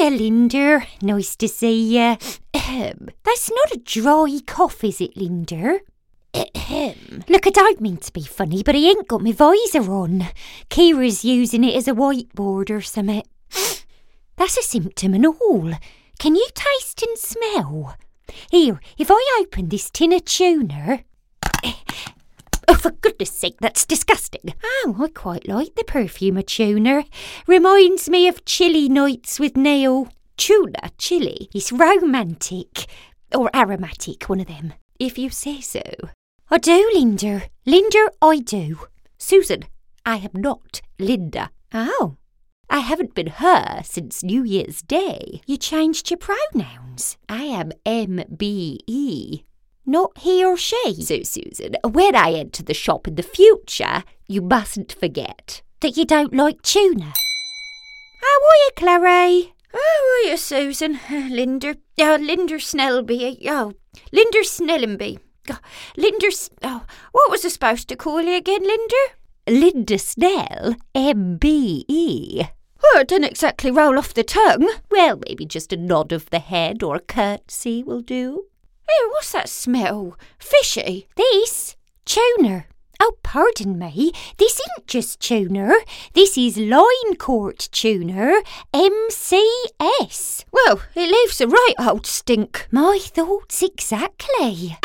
Hiya, Linda. Nice to see you. That's not a dry cough, is it, Linda? Look, I don't mean to be funny, but I ain't got my visor on. Kira's using it as a whiteboard or something. That's a symptom and all. Can you taste and smell? Here, if I open this tin of tuna. Oh, for goodness sake, that's disgusting. Oh, I quite like the perfume of tuna. Reminds me of chilly nights with Neil. Tuna chilly. is romantic. Or aromatic, one of them, if you say so. I do, Linda. Linda, I do. Susan, I am not Linda. Oh. I haven't been her since New Year's Day. You changed your pronouns. I am MBE. Not he or she. So, Susan, when I enter the shop in the future, you mustn't forget that you don't like tuna. How are you, Clarrie? How are you, Susan? Linda. Uh, Linder Snellby. Oh, Linda Snellenby. Oh, Linda. Oh, what was I supposed to call you again, Linda? Linda Snell, M.B.E. Oh, it didn't exactly roll off the tongue. Well, maybe just a nod of the head or a curtsy will do. Oh, what's that smell? Fishy. This? Tuna. Oh, pardon me. This isn't just tuna. This is line caught tuna. MCS. Well, it leaves a right old stink. My thoughts exactly.